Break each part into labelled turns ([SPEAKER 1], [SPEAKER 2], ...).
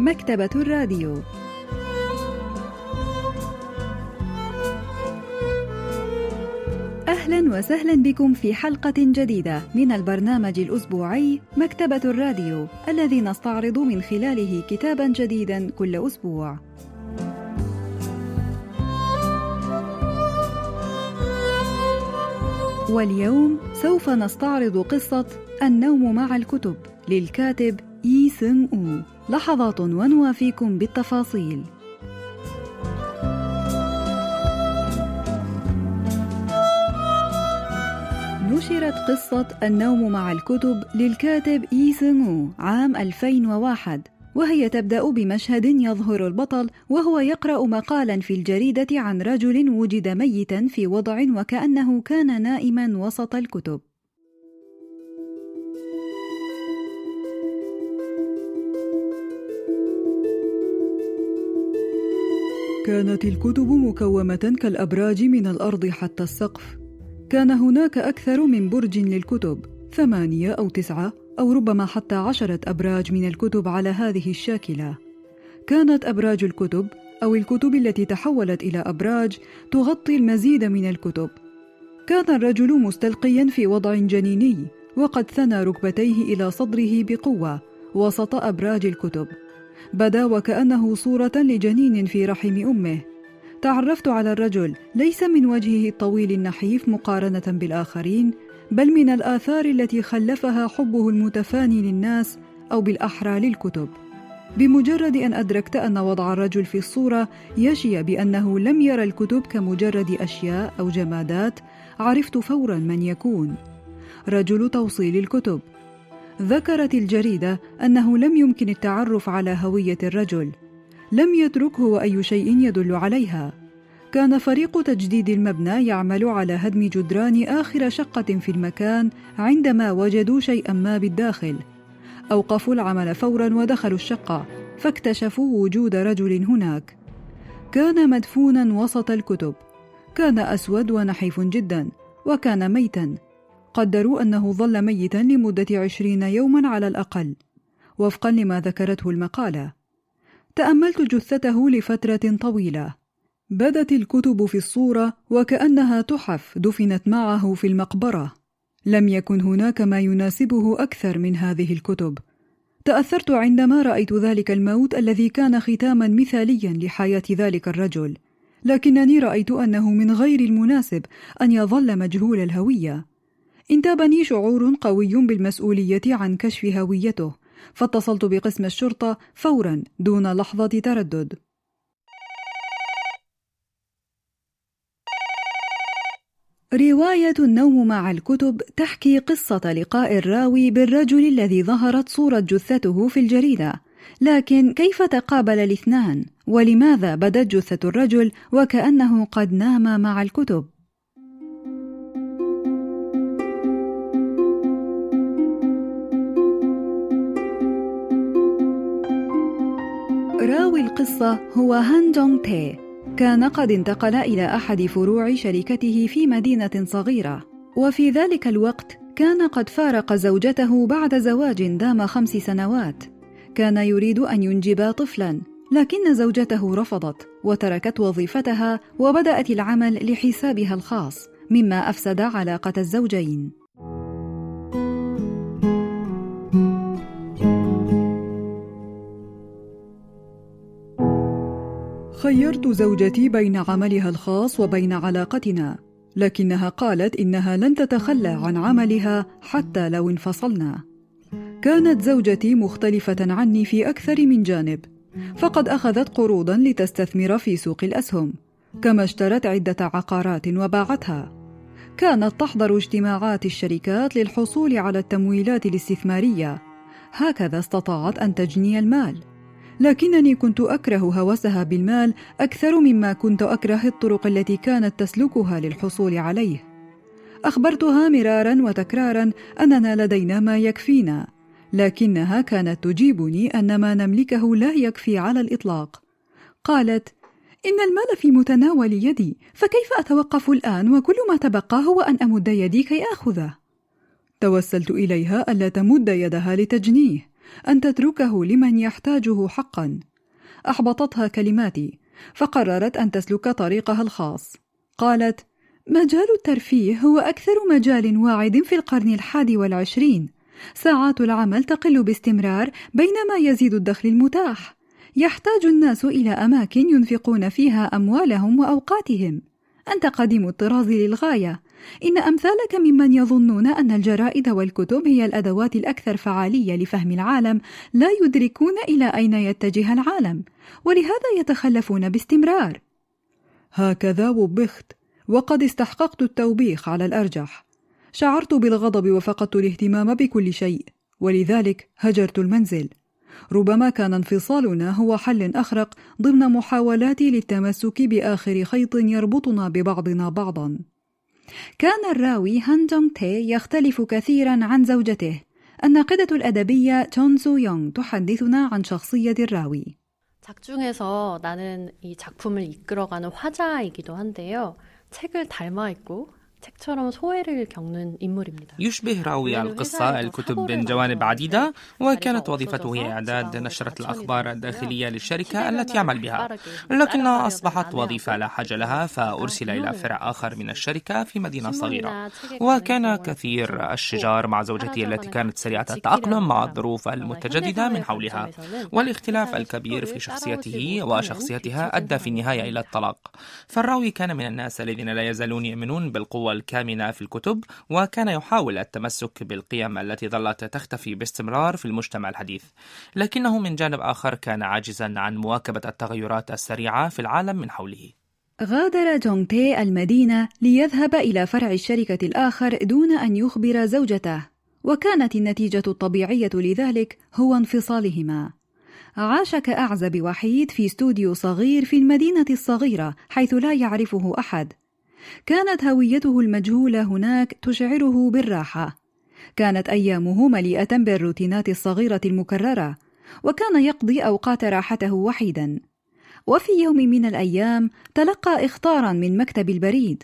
[SPEAKER 1] مكتبة الراديو أهلا وسهلا بكم في حلقة جديدة من البرنامج الأسبوعي مكتبة الراديو الذي نستعرض من خلاله كتابا جديدا كل أسبوع. واليوم سوف نستعرض قصة النوم مع الكتب للكاتب إي سن أو. لحظات ونوافيكم بالتفاصيل. نشرت قصة النوم مع الكتب للكاتب إي سن عام 2001 وهي تبدأ بمشهد يظهر البطل وهو يقرأ مقالا في الجريدة عن رجل وجد ميتا في وضع وكأنه كان نائما وسط الكتب.
[SPEAKER 2] كانت الكتب مكومة كالأبراج من الأرض حتى السقف. كان هناك أكثر من برج للكتب ثمانية أو تسعة أو ربما حتى عشرة أبراج من الكتب على هذه الشاكلة. كانت أبراج الكتب أو الكتب التي تحولت إلى أبراج تغطي المزيد من الكتب. كان الرجل مستلقيا في وضع جنيني وقد ثنى ركبتيه إلى صدره بقوة وسط أبراج الكتب. بدا وكأنه صورة لجنين في رحم أمه. تعرفت على الرجل ليس من وجهه الطويل النحيف مقارنة بالآخرين بل من الآثار التي خلفها حبه المتفاني للناس أو بالأحرى للكتب. بمجرد أن أدركت أن وضع الرجل في الصورة يشي بأنه لم يرى الكتب كمجرد أشياء أو جمادات عرفت فورا من يكون. رجل توصيل الكتب. ذكرت الجريدة أنه لم يمكن التعرف على هوية الرجل. لم يتركه أي شيء يدل عليها. كان فريق تجديد المبنى يعمل على هدم جدران آخر شقة في المكان عندما وجدوا شيئا ما بالداخل. أوقفوا العمل فورا ودخلوا الشقة فاكتشفوا وجود رجل هناك. كان مدفونا وسط الكتب. كان أسود ونحيف جدا وكان ميتا. قدروا أنه ظل ميتا لمدة عشرين يوما على الأقل وفقا لما ذكرته المقالة. تأملت جثته لفترة طويلة. بدت الكتب في الصورة وكأنها تحف دفنت معه في المقبرة. لم يكن هناك ما يناسبه أكثر من هذه الكتب. تأثرت عندما رأيت ذلك الموت الذي كان ختاما مثاليا لحياة ذلك الرجل. لكنني رأيت أنه من غير المناسب أن يظل مجهول الهوية. انتابني شعور قوي بالمسؤولية عن كشف هويته فاتصلت بقسم الشرطة فورا دون لحظة تردد
[SPEAKER 1] رواية النوم مع الكتب تحكي قصة لقاء الراوي بالرجل الذي ظهرت صورة جثته في الجريدة، لكن كيف تقابل الاثنان؟ ولماذا بدت جثة الرجل وكأنه قد نام مع الكتب؟ راوي القصة هو هان جونغ تي. كان قد انتقل إلى أحد فروع شركته في مدينة صغيرة. وفي ذلك الوقت كان قد فارق زوجته بعد زواج دام خمس سنوات. كان يريد أن ينجب طفلا لكن زوجته رفضت وتركت وظيفتها وبدأت العمل لحسابها الخاص مما أفسد علاقة الزوجين.
[SPEAKER 2] خيرت زوجتي بين عملها الخاص وبين علاقتنا لكنها قالت إنها لن تتخلى عن عملها حتى لو انفصلنا. كانت زوجتي مختلفة عني في أكثر من جانب فقد أخذت قروضا لتستثمر في سوق الأسهم كما اشترت عدة عقارات وباعتها. كانت تحضر اجتماعات الشركات للحصول على التمويلات الاستثمارية. هكذا استطاعت أن تجني المال. لكنني كنت أكره هوسها بالمال أكثر مما كنت أكره الطرق التي كانت تسلكها للحصول عليه. أخبرتها مرارا وتكرارا أننا لدينا ما يكفينا لكنها كانت تجيبني أن ما نملكه لا يكفي على الإطلاق. قالت إن المال في متناول يدي فكيف أتوقف الآن وكل ما تبقى هو أن أمد يدي كي آخذه؟ توسلت إليها ألا تمد يدها لتجنيه. أن تتركه لمن يحتاجه حقا. أحبطتها كلماتي فقررت أن تسلك طريقها الخاص. قالت مجال الترفيه هو أكثر مجال واعد في القرن الحادي والعشرين. ساعات العمل تقل باستمرار بينما يزيد الدخل المتاح. يحتاج الناس إلى أماكن ينفقون فيها أموالهم وأوقاتهم. أنت قديم الطراز للغاية. إن أمثالك ممن يظنون أن الجرائد والكتب هي الأدوات الأكثر فعالية لفهم العالم لا يدركون إلى أين يتجه العالم ولهذا يتخلفون باستمرار. هكذا وبخت وقد استحققت التوبيخ على الأرجح. شعرت بالغضب وفقدت الاهتمام بكل شيء ولذلك هجرت المنزل. ربما كان انفصالنا هو حل أخرق ضمن محاولاتي للتمسك بآخر خيط يربطنا ببعضنا بعضا. كان الراوي هان جونغ تي يختلف كثيرا عن زوجته الناقدة الأدبية تون سو يونغ تحدثنا عن شخصية الراوي
[SPEAKER 3] 작중에서 나는 이 작품을 이끌어가는 화자이기도 한데요. 책을 닮아 있고 책처럼 소외를 겪는 인물입니다.
[SPEAKER 4] يشبه راوي القصة الكتب من جوانب عديدة وكانت وظيفته هي إعداد نشرة الأخبار الداخلية للشركة التي يعمل بها لكنها أصبحت وظيفة لا حاجة لها فأرسل إلى فرع آخر من الشركة في مدينة صغيرة وكان كثير الشجار مع زوجته التي كانت سريعة التأقلم مع الظروف المتجددة من حولها والاختلاف الكبير في شخصيته وشخصيتها أدى في النهاية إلى الطلاق فالراوي كان من الناس الذين لا يزالون يؤمنون بالقوة الكامنة في الكتب وكان يحاول التمسك بالقيم التي ظلت تختفي باستمرار في المجتمع الحديث. لكنه من جانب آخر كان عاجزا عن مواكبة التغيرات السريعة في العالم من حوله.
[SPEAKER 1] غادر جونغ تي المدينة ليذهب إلى فرع الشركة الآخر دون أن يخبر زوجته وكانت النتيجة الطبيعية لذلك هو انفصالهما. عاش كأعزب وحيد في استوديو صغير في المدينة الصغيرة حيث لا يعرفه أحد. كانت هويته المجهولة هناك تشعره بالراحة. كانت أيامه مليئة بالروتينات الصغيرة المكررة وكان يقضي أوقات راحته وحيدا. وفي يوم من الأيام تلقى إخطارا من مكتب البريد.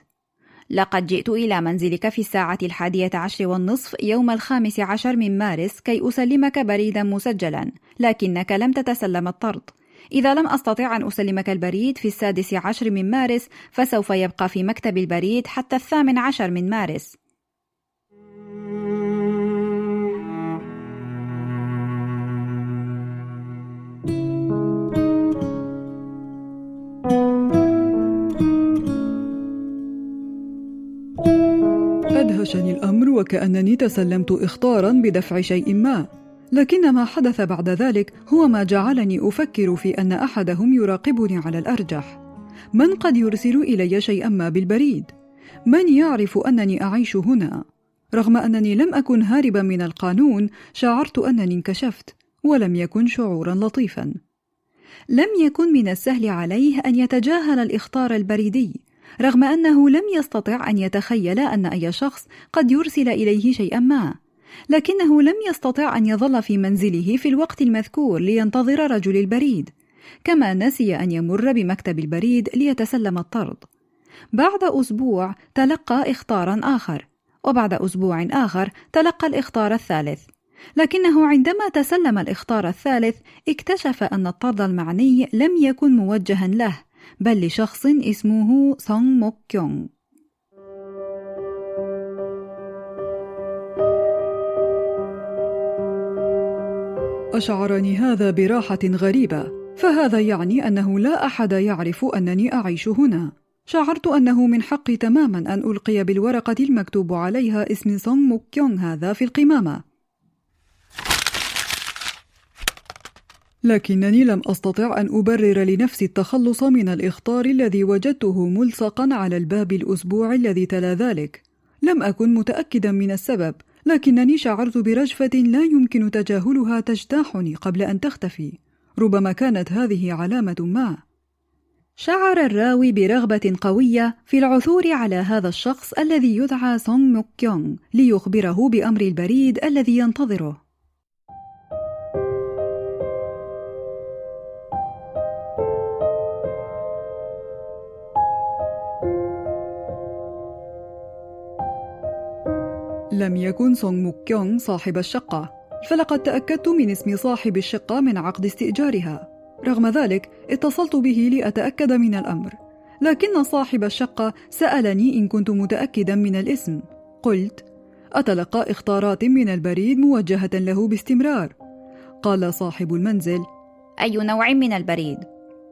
[SPEAKER 1] لقد جئت إلى منزلك في الساعة الحادية عشر والنصف يوم الخامس عشر من مارس كي أسلمك بريدا مسجلا لكنك لم تتسلم الطرد. إذا لم أستطع أن أسلمك البريد في السادس عشر من مارس فسوف يبقى في مكتب البريد حتى الثامن عشر من مارس.
[SPEAKER 2] أدهشني الأمر وكأنني تسلمت إخطارا بدفع شيء ما. لكن ما حدث بعد ذلك هو ما جعلني أفكر في أن أحدهم يراقبني على الأرجح. من قد يرسل إلي شيئا ما بالبريد؟ من يعرف أنني أعيش هنا؟ رغم أنني لم أكن هاربا من القانون شعرت أنني انكشفت ولم يكن شعورا لطيفا. لم يكن من السهل عليه أن يتجاهل الإخطار البريدي رغم أنه لم يستطع أن يتخيل أن أي شخص قد يرسل إليه شيئا ما. لكنه لم يستطع أن يظل في منزله في الوقت المذكور لينتظر رجل البريد كما نسي أن يمر بمكتب البريد ليتسلم الطرد. بعد أسبوع تلقى إخطارا آخر وبعد أسبوع آخر تلقى الإخطار الثالث. لكنه عندما تسلم الإخطار الثالث اكتشف أن الطرد المعني لم يكن موجها له بل لشخص اسمه سونغ موك كيونغ أشعرني هذا براحة غريبة، فهذا يعني أنه لا أحد يعرف أنني أعيش هنا. شعرت أنه من حقي تماما أن ألقي بالورقة المكتوب عليها اسم سونغ موك كيونغ هذا في القمامة. لكنني لم أستطع أن أبرر لنفسي التخلص من الإخطار الذي وجدته ملصقا على الباب الأسبوع الذي تلا ذلك. لم أكن متأكدا من السبب، لكنني شعرت برجفة لا يمكن تجاهلها تجتاحني قبل أن تختفي. ربما كانت هذه علامة ما.
[SPEAKER 1] شعر الراوي برغبة قوية في العثور على هذا الشخص الذي يدعى سونغ موك كيونغ ليخبره بأمر البريد الذي ينتظره.
[SPEAKER 2] لم يكن سونغ موك كيونغ صاحب الشقة فلقد تأكدت من اسم صاحب الشقة من عقد استئجارها. رغم ذلك اتصلت به لأتأكد من الأمر. لكن صاحب الشقة سألني إن كنت متأكدا من الاسم. قلت أتلقى إخطارات من البريد موجهة له باستمرار. قال صاحب المنزل
[SPEAKER 5] أي نوع من البريد؟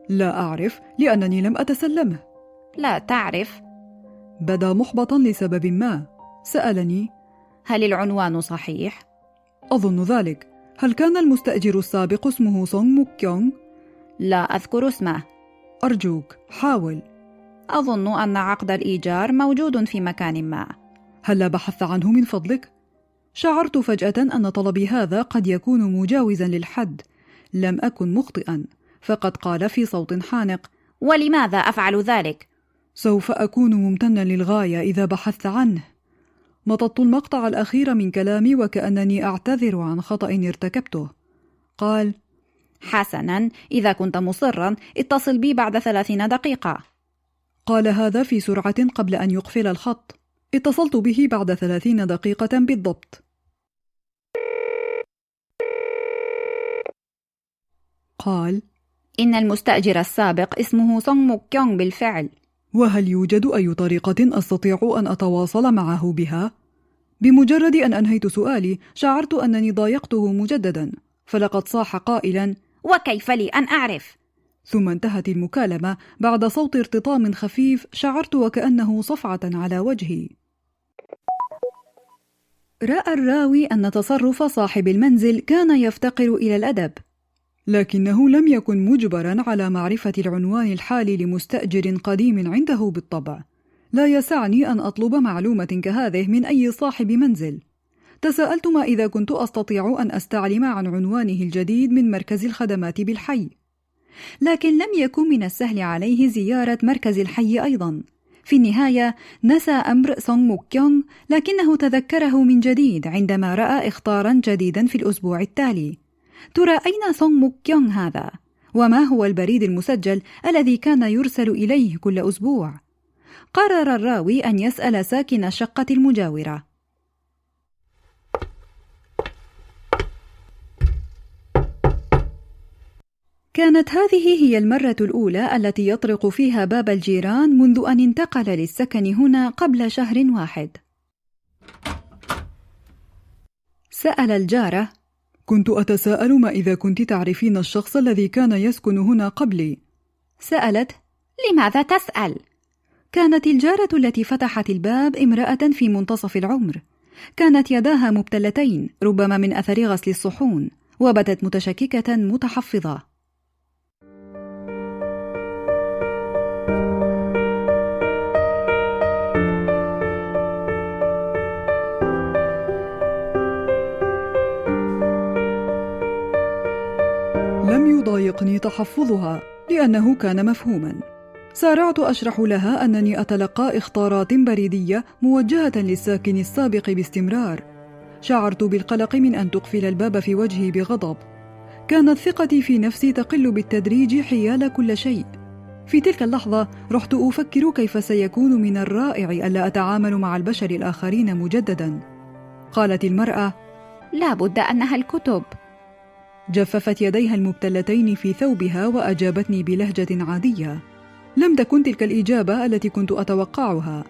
[SPEAKER 2] لا أعرف لأنني لم أتسلمه.
[SPEAKER 5] لا تعرف.
[SPEAKER 2] بدا محبطا لسبب ما. سألني
[SPEAKER 5] هل العنوان صحيح؟
[SPEAKER 2] أظن ذلك هل كان المستأجر السابق اسمه سونغ موك كيونغ؟
[SPEAKER 5] لا أذكر اسمه
[SPEAKER 2] أرجوك حاول
[SPEAKER 5] أظن أن عقد الإيجار موجود في مكان ما
[SPEAKER 2] هل بحثت عنه من فضلك؟ شعرت فجأة أن طلبي هذا قد يكون مجاوزا للحد لم أكن مخطئا فقد قال في صوت حانق
[SPEAKER 5] ولماذا أفعل ذلك؟
[SPEAKER 2] سوف أكون ممتنا للغاية إذا بحثت عنه مططت المقطع الأخير من كلامي وكأنني أعتذر عن خطأ ارتكبته. قال
[SPEAKER 5] حسنا إذا كنت مصرا اتصل بي بعد ثلاثين دقيقة.
[SPEAKER 2] قال هذا في سرعة قبل أن يقفل الخط. اتصلت به بعد ثلاثين دقيقة بالضبط. قال
[SPEAKER 5] إن المستأجر السابق اسمه سونغ موك كيونغ بالفعل.
[SPEAKER 2] وهل يوجد أي طريقة أستطيع أن أتواصل معه بها؟ بمجرد أن أنهيت سؤالي شعرت أنني ضايقته مجددا فلقد صاح قائلا
[SPEAKER 5] وكيف لي أن أعرف؟
[SPEAKER 2] ثم انتهت المكالمة بعد صوت ارتطام خفيف شعرت وكأنه صفعة على وجهي رأى الراوي أن تصرف صاحب المنزل كان يفتقر إلى الأدب لكنه لم يكن مجبرا على معرفة العنوان الحالي لمستأجر قديم عنده بالطبع. لا يسعني أن أطلب معلومة كهذه من أي صاحب منزل. تساءلت ما إذا كنت أستطيع أن أستعلم عن عنوانه الجديد من مركز الخدمات بالحي. لكن لم يكن من السهل عليه زيارة مركز الحي أيضا. في النهاية نسى أمر سونغ موك كيونغ لكنه تذكره من جديد عندما رأى إخطارا جديدا في الأسبوع التالي. ترى أين سونغ موك كيونغ هذا؟ وما هو البريد المسجل الذي كان يرسل إليه كل أسبوع؟ قرر الراوي أن يسأل ساكن الشقة المجاورة كانت هذه هي المرة الأولى التي يطرق فيها باب الجيران منذ أن انتقل للسكن هنا قبل شهر واحد. سأل الجارة: كنت أتساءل ما إذا كنت تعرفين الشخص الذي كان يسكن هنا قبلي.
[SPEAKER 5] سألت: لماذا تسأل؟
[SPEAKER 1] كانت الجارة التي فتحت الباب امرأة في منتصف العمر. كانت يداها مبتلتين ربما من أثر غسل الصحون، وبدت متشككة متحفظة.
[SPEAKER 2] يضايقني تحفظها لأنه كان مفهوما. سارعت أشرح لها أنني أتلقى إخطارات بريدية موجهة للساكن السابق باستمرار. شعرت بالقلق من أن تقفل الباب في وجهي بغضب. كانت ثقتي في نفسي تقل بالتدريج حيال كل شيء. في تلك اللحظة رحت أفكر كيف سيكون من الرائع ألا أتعامل مع البشر الآخرين مجددا. قالت المرأة
[SPEAKER 5] لا بد أنها الكتب.
[SPEAKER 2] جففت يديها المبتلتين في ثوبها وأجابتني بلهجة عادية. لم تكن تلك الإجابة التي كنت أتوقعها.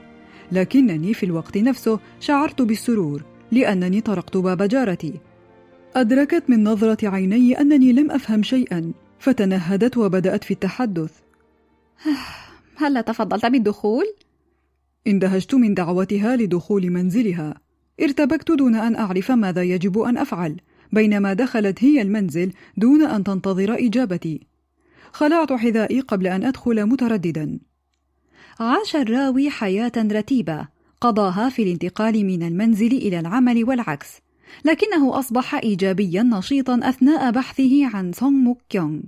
[SPEAKER 2] لكنني في الوقت نفسه شعرت بالسرور لأنني طرقت باب جارتي. أدركت من نظرة عيني أنني لم أفهم شيئا فتنهدت وبدأت في التحدث.
[SPEAKER 5] هل تفضلت بالدخول؟
[SPEAKER 2] اندهشت من دعوتها لدخول منزلها. ارتبكت دون أن أعرف ماذا يجب أن أفعل. بينما دخلت هي المنزل دون أن تنتظر إجابتي. خلعت حذائي قبل أن أدخل مترددا.
[SPEAKER 1] عاش الراوي حياة رتيبة. قضاها في الانتقال من المنزل إلى العمل والعكس. لكنه أصبح إيجابيا نشيطا أثناء بحثه عن سونغ موك كيونغ.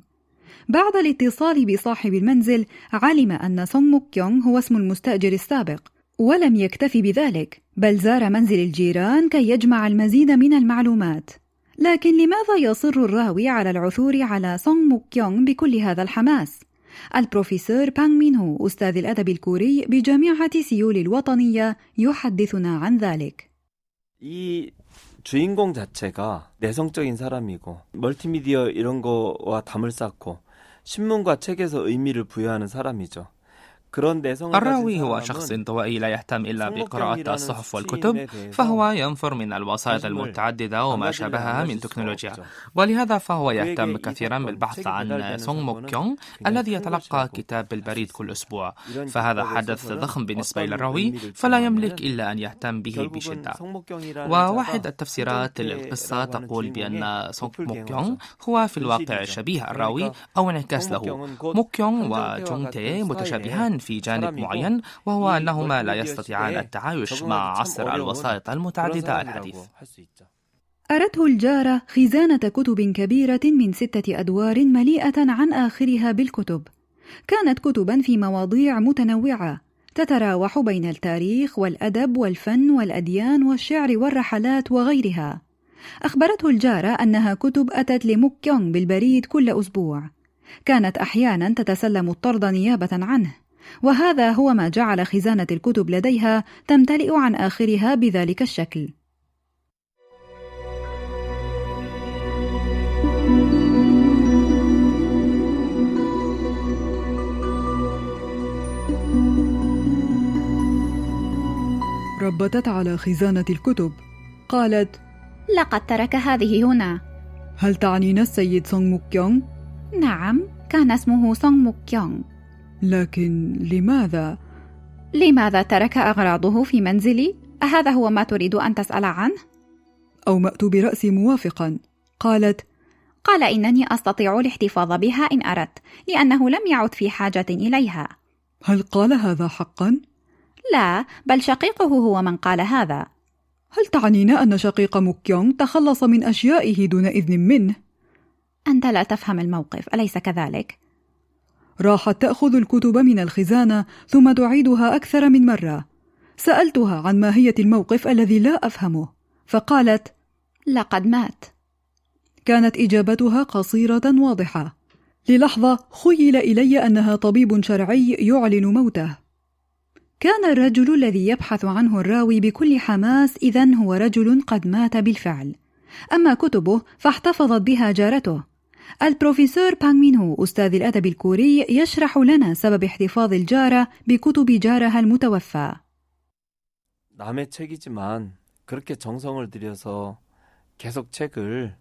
[SPEAKER 1] بعد الاتصال بصاحب المنزل علم أن سونغ موك كيونغ هو اسم المستأجر السابق ولم يكتف بذلك بل زار منزل الجيران كي يجمع المزيد من المعلومات. لكن لماذا يصر الراوي على العثور على سونغ موك كيونغ بكل هذا الحماس؟ البروفيسور بانغ مين هو أستاذ الأدب الكوري بجامعة سيول الوطنية يحدثنا عن ذلك.
[SPEAKER 6] 주인공 자체가 내성적인 사람이고 멀티미디어 이런 거와 담을 쌓고 신문과 책에서 의미를 부여하는 사람이죠.
[SPEAKER 4] الراوي هو شخص انطوائي لا يهتم إلا بقراءة الصحف والكتب فهو ينفر من الوسائط المتعددة وما شابهها من تكنولوجيا. ولهذا فهو يهتم كثيرا بالبحث عن سونغ موك يونغ الذي يتلقى كتاب بالبريد كل أسبوع. فهذا حدث ضخم بالنسبة للراوي فلا يملك إلا أن يهتم به بشدة. وواحد التفسيرات للقصة تقول بأن سونغ موك يونغ هو في الواقع شبيه الراوي أو انعكاس له. موك يونغ وجونغ تي متشابهان في جانب معين وهو أنهما لا يستطيعان التعايش مع عصر الوسائط المتعددة الحديث
[SPEAKER 1] أرته الجارة خزانة كتب كبيرة من ستة أدوار مليئة عن آخرها بالكتب. كانت كتبا في مواضيع متنوعة تتراوح بين التاريخ والأدب والفن والأديان والشعر والرحلات وغيرها. أخبرته الجارة أنها كتب أتت لموك يونغ بالبريد كل أسبوع. كانت أحيانا تتسلم الطرد نيابة عنه. وهذا هو ما جعل خزانة الكتب لديها تمتلئ عن آخرها بذلك الشكل.
[SPEAKER 2] ربتت على خزانة الكتب قالت
[SPEAKER 5] لقد ترك هذه هنا
[SPEAKER 2] هل تعنين السيد سونغ موك يونغ؟
[SPEAKER 5] نعم كان اسمه سونغ موك يونغ
[SPEAKER 2] لكن لماذا؟
[SPEAKER 5] لماذا ترك أغراضه في منزلي؟ أهذا هو ما تريد أن تسأل عنه؟
[SPEAKER 2] اومات برأسي موافقا. قالت
[SPEAKER 5] قال إنني أستطيع الاحتفاظ بها إن أردت لأنه لم يعد في حاجة إليها.
[SPEAKER 2] هل قال هذا حقا؟
[SPEAKER 5] لا بل شقيقه هو من قال هذا.
[SPEAKER 2] هل تعنين أن شقيق موكيونغ تخلص من أشيائه دون إذن منه؟
[SPEAKER 5] أنت لا تفهم الموقف أليس كذلك؟
[SPEAKER 2] راحت تأخذ الكتب من الخزانة ثم تعيدها أكثر من مرة. سألتها عن ماهية الموقف الذي لا أفهمه، فقالت:
[SPEAKER 5] لقد مات.
[SPEAKER 2] كانت إجابتها قصيرة واضحة. للحظة خيل إلي أنها طبيب شرعي يعلن موته. كان الرجل الذي يبحث عنه الراوي بكل حماس إذا هو رجل قد مات بالفعل. أما كتبه فاحتفظت بها جارته. البروفيسور بانغ مينهو أستاذ الأدب الكوري يشرح لنا سبب احتفاظ الجارة بكتب جارها المتوفى.
[SPEAKER 6] 남의 책이지만 그렇게 정성을 들여서 계속 책을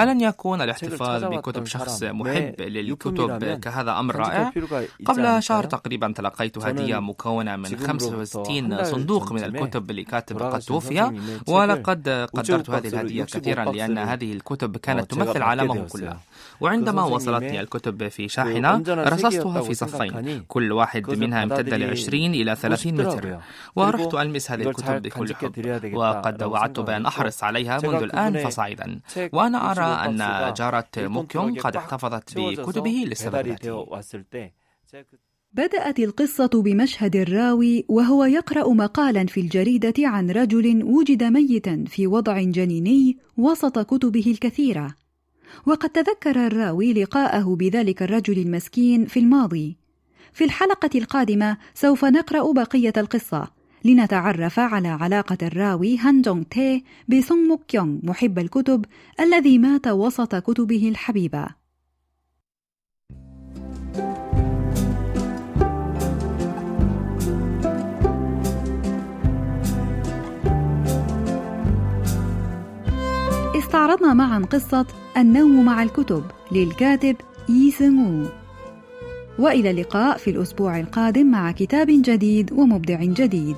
[SPEAKER 4] ألن يكون الاحتفاظ بكتب شخص محب للكتب كهذا أمر رائع؟ قبل شهر تقريبا تلقيت هدية مكونة من 65 صندوق من الكتب لكاتب قد توفي ولقد قدرت هذه الهدية كثيرا لأن هذه الكتب كانت تمثل عالمه كله وعندما وصلتني الكتب في شاحنة رصصتها في صفين. كل واحد منها امتد ل 20 إلى 30 متر. ورحت ألمس هذه الكتب بكل حب. وقد وعدت بأن أحرص عليها منذ الآن فصاعدا. وأنا أرى أن جارة موكيونغ قد احتفظت بكتبه للسبب
[SPEAKER 1] بدأت القصة بمشهد الراوي وهو يقرأ مقالا في الجريدة عن رجل وجد ميتا في وضع جنيني وسط كتبه الكثيرة. وقد تذكر الراوي لقاءه بذلك الرجل المسكين في الماضي في الحلقة القادمة سوف نقرأ بقية القصة لنتعرف على علاقة الراوي هان جونغ تي بسونغ موك يونغ محب الكتب الذي مات وسط كتبه الحبيبة. استعرضنا معا قصة النوم مع الكتب للكاتب يي سينغو. وإلى اللقاء في الأسبوع القادم مع كتاب جديد ومبدع جديد.